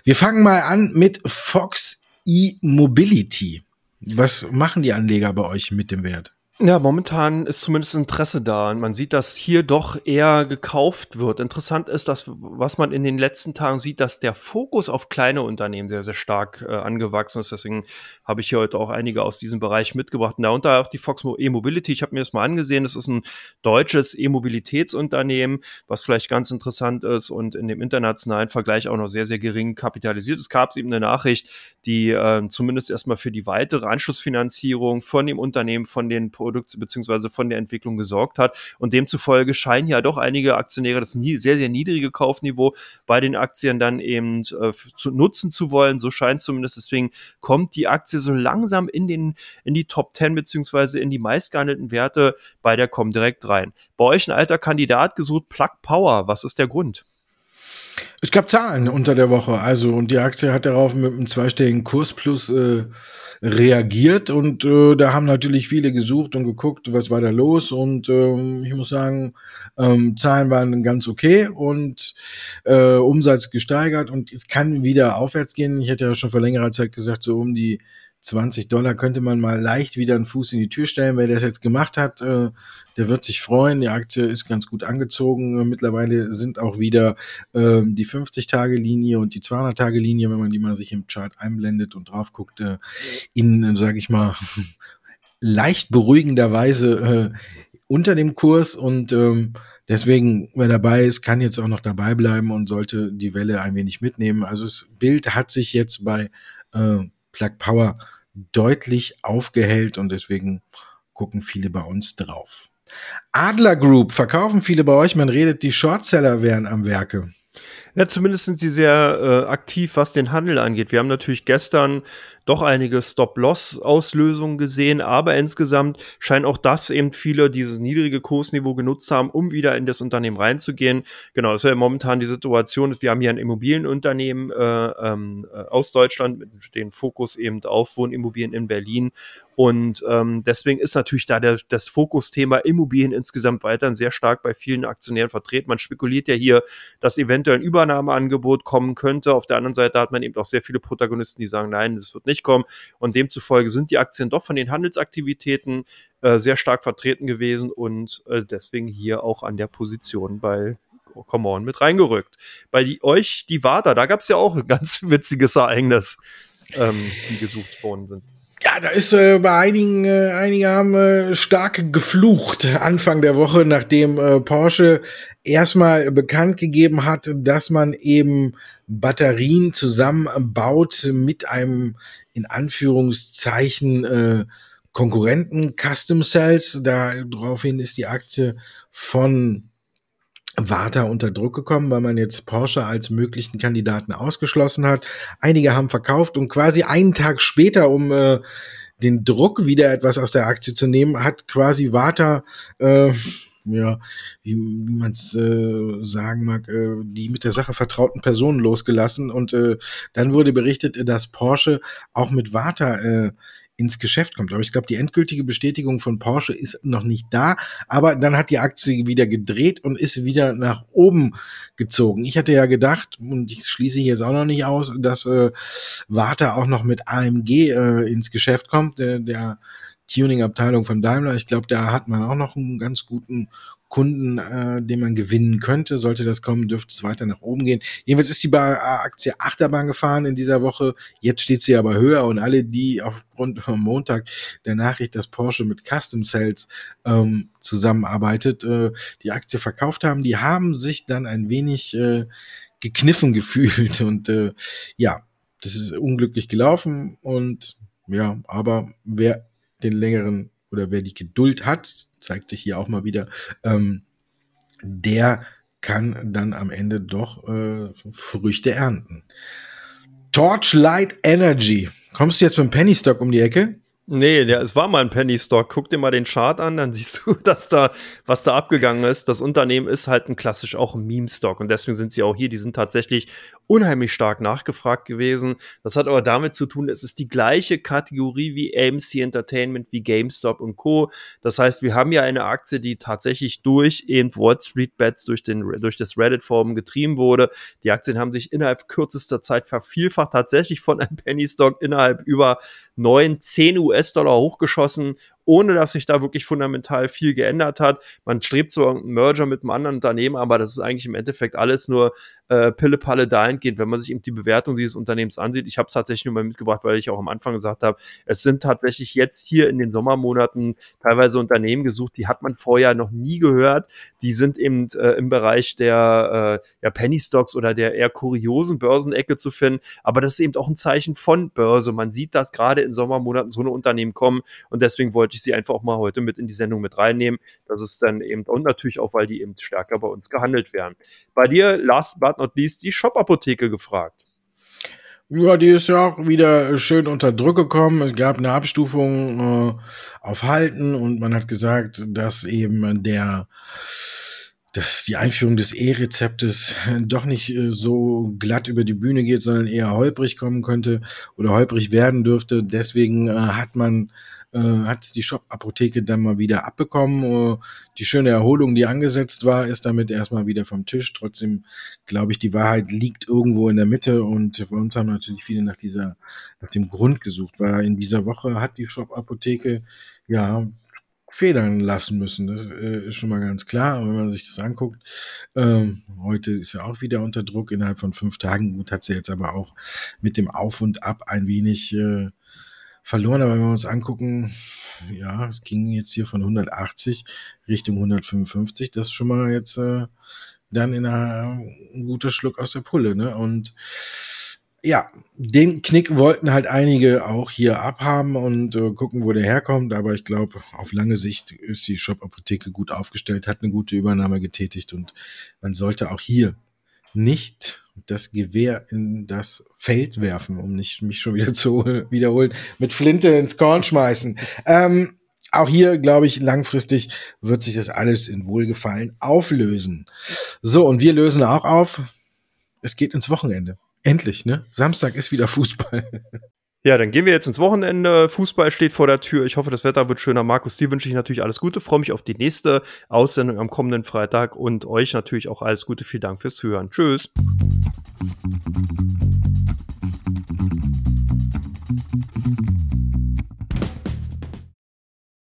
Wir fangen mal an mit Fox E-Mobility. Was machen die Anleger bei euch mit dem Wert? Ja, momentan ist zumindest Interesse da und man sieht, dass hier doch eher gekauft wird. Interessant ist, dass was man in den letzten Tagen sieht, dass der Fokus auf kleine Unternehmen sehr, sehr stark äh, angewachsen ist. Deswegen habe ich hier heute auch einige aus diesem Bereich mitgebracht. Und darunter auch die Fox E-Mobility. Ich habe mir das mal angesehen. Das ist ein deutsches E-Mobilitätsunternehmen, was vielleicht ganz interessant ist und in dem internationalen Vergleich auch noch sehr, sehr gering kapitalisiert. Es gab eben eine Nachricht, die äh, zumindest erstmal für die weitere Anschlussfinanzierung von dem Unternehmen, von den Produkts bzw. von der Entwicklung gesorgt hat. Und demzufolge scheinen ja doch einige Aktionäre das nie, sehr, sehr niedrige Kaufniveau bei den Aktien dann eben äh, zu nutzen zu wollen. So scheint zumindest. Deswegen kommt die Aktie so langsam in, den, in die Top 10 bzw. in die meistgehandelten Werte bei der Comdirect rein. Bei euch ein alter Kandidat gesucht, Plug Power. Was ist der Grund? Es gab Zahlen unter der Woche, also und die Aktie hat darauf mit einem zweistelligen Kursplus äh, reagiert und äh, da haben natürlich viele gesucht und geguckt, was war da los und äh, ich muss sagen, ähm, Zahlen waren ganz okay und äh, Umsatz gesteigert und es kann wieder aufwärts gehen. Ich hätte ja schon vor längerer Zeit gesagt, so um die 20 Dollar könnte man mal leicht wieder einen Fuß in die Tür stellen. Wer das jetzt gemacht hat, äh, der wird sich freuen. Die Aktie ist ganz gut angezogen. Mittlerweile sind auch wieder äh, die 50-Tage-Linie und die 200-Tage-Linie, wenn man die mal sich im Chart einblendet und drauf guckt, äh, in, sage ich mal, leicht beruhigender Weise äh, unter dem Kurs und ähm, deswegen, wer dabei ist, kann jetzt auch noch dabei bleiben und sollte die Welle ein wenig mitnehmen. Also das Bild hat sich jetzt bei äh, Plug Power deutlich aufgehellt und deswegen gucken viele bei uns drauf. Adler Group verkaufen viele bei euch. Man redet, die Shortseller wären am Werke. Ja, zumindest sind sie sehr äh, aktiv, was den Handel angeht. Wir haben natürlich gestern doch einige Stop-Loss-Auslösungen gesehen, aber insgesamt scheint auch das eben viele dieses niedrige Kursniveau genutzt haben, um wieder in das Unternehmen reinzugehen. Genau, das ist ja momentan die Situation, wir haben hier ein Immobilienunternehmen äh, ähm, äh, aus Deutschland mit dem Fokus eben auf Wohnimmobilien in Berlin und ähm, deswegen ist natürlich da der, das Fokusthema Immobilien insgesamt weiterhin sehr stark bei vielen Aktionären vertreten. Man spekuliert ja hier, dass eventuell ein Übernahmeangebot kommen könnte. Auf der anderen Seite hat man eben auch sehr viele Protagonisten, die sagen, nein, das wird nicht kommen. Und demzufolge sind die Aktien doch von den Handelsaktivitäten äh, sehr stark vertreten gewesen und äh, deswegen hier auch an der Position bei Come On mit reingerückt. Bei die, euch, die Wader, da gab es ja auch ein ganz witziges Ereignis, ähm, die gesucht worden sind. Ja, da ist äh, bei einigen, äh, einige haben äh, stark geflucht Anfang der Woche, nachdem äh, Porsche erstmal bekannt gegeben hat, dass man eben Batterien zusammenbaut mit einem in Anführungszeichen äh, Konkurrenten Custom Cells. Daraufhin ist die Aktie von Warta unter Druck gekommen, weil man jetzt Porsche als möglichen Kandidaten ausgeschlossen hat. Einige haben verkauft und quasi einen Tag später, um äh, den Druck wieder etwas aus der Aktie zu nehmen, hat quasi Warta, äh, ja, wie, wie man es äh, sagen mag, äh, die mit der Sache vertrauten Personen losgelassen. Und äh, dann wurde berichtet, dass Porsche auch mit Warta äh, ins Geschäft kommt. Aber ich glaube, die endgültige Bestätigung von Porsche ist noch nicht da. Aber dann hat die Aktie wieder gedreht und ist wieder nach oben gezogen. Ich hatte ja gedacht, und ich schließe jetzt auch noch nicht aus, dass äh, Warta auch noch mit AMG äh, ins Geschäft kommt, der, der Tuning-Abteilung von Daimler. Ich glaube, da hat man auch noch einen ganz guten Kunden, äh, den man gewinnen könnte. Sollte das kommen, dürfte es weiter nach oben gehen. Jedenfalls ist die Aktie Achterbahn gefahren in dieser Woche. Jetzt steht sie aber höher und alle, die aufgrund vom Montag der Nachricht, dass Porsche mit Custom Sales ähm, zusammenarbeitet, äh, die Aktie verkauft haben, die haben sich dann ein wenig äh, gekniffen gefühlt und äh, ja, das ist unglücklich gelaufen und ja, aber wer den längeren oder wer die Geduld hat, zeigt sich hier auch mal wieder, ähm, der kann dann am Ende doch äh, Früchte ernten. Torchlight Energy. Kommst du jetzt mit dem Penny Stock um die Ecke? Nee, der, es war mal ein Penny Stock. Guck dir mal den Chart an, dann siehst du, dass da, was da abgegangen ist. Das Unternehmen ist halt ein klassisch auch ein Meme-Stock und deswegen sind sie auch hier. Die sind tatsächlich unheimlich stark nachgefragt gewesen. Das hat aber damit zu tun, es ist die gleiche Kategorie wie AMC Entertainment, wie GameStop und Co. Das heißt, wir haben ja eine Aktie, die tatsächlich durch eben Wall Street Bets, durch, den, durch das Reddit-Forum getrieben wurde. Die Aktien haben sich innerhalb kürzester Zeit vervielfacht, tatsächlich von einem Penny Stock innerhalb über neun, zehn US-Dollar hochgeschossen ohne dass sich da wirklich fundamental viel geändert hat. Man strebt zwar einen Merger mit einem anderen Unternehmen, aber das ist eigentlich im Endeffekt alles nur äh, Pille-Palle dahingehend, wenn man sich eben die Bewertung dieses Unternehmens ansieht. Ich habe es tatsächlich nur mal mitgebracht, weil ich auch am Anfang gesagt habe, es sind tatsächlich jetzt hier in den Sommermonaten teilweise Unternehmen gesucht, die hat man vorher noch nie gehört. Die sind eben äh, im Bereich der äh, ja, Penny Stocks oder der eher kuriosen Börsenecke zu finden. Aber das ist eben auch ein Zeichen von Börse. Man sieht, dass gerade in Sommermonaten so eine Unternehmen kommen und deswegen wollte ich sie einfach auch mal heute mit in die Sendung mit reinnehmen. Das ist dann eben, und natürlich auch, weil die eben stärker bei uns gehandelt werden. Bei dir, last but not least, die Shop-Apotheke gefragt. Ja, die ist ja auch wieder schön unter Druck gekommen. Es gab eine Abstufung äh, auf Halten und man hat gesagt, dass eben der dass die Einführung des E-Rezeptes doch nicht äh, so glatt über die Bühne geht, sondern eher holprig kommen könnte oder holprig werden dürfte. Deswegen äh, hat man äh, hat die Shop-Apotheke dann mal wieder abbekommen. Uh, die schöne Erholung, die angesetzt war, ist damit erstmal wieder vom Tisch. Trotzdem glaube ich, die Wahrheit liegt irgendwo in der Mitte und für uns haben natürlich viele nach dieser, nach dem Grund gesucht, weil in dieser Woche hat die Shop-Apotheke ja federn lassen müssen. Das äh, ist schon mal ganz klar. wenn man sich das anguckt, ähm, heute ist er auch wieder unter Druck innerhalb von fünf Tagen. Gut, hat sie jetzt aber auch mit dem Auf und Ab ein wenig äh, verloren. Aber wenn wir uns angucken, ja, es ging jetzt hier von 180 Richtung 155. Das ist schon mal jetzt äh, dann in einer, ein guter Schluck aus der Pulle. Ne? Und ja, den Knick wollten halt einige auch hier abhaben und äh, gucken, wo der herkommt. Aber ich glaube, auf lange Sicht ist die Shop-Apotheke gut aufgestellt, hat eine gute Übernahme getätigt und man sollte auch hier nicht das Gewehr in das Feld werfen, um nicht mich schon wieder zu wiederholen, mit Flinte ins Korn schmeißen. Ähm, auch hier, glaube ich, langfristig wird sich das alles in Wohlgefallen auflösen. So, und wir lösen auch auf. Es geht ins Wochenende. Endlich, ne? Samstag ist wieder Fußball. Ja, dann gehen wir jetzt ins Wochenende. Fußball steht vor der Tür. Ich hoffe, das Wetter wird schöner. Markus, dir wünsche ich natürlich alles Gute. Freue mich auf die nächste Aussendung am kommenden Freitag und euch natürlich auch alles Gute. Vielen Dank fürs Hören. Tschüss.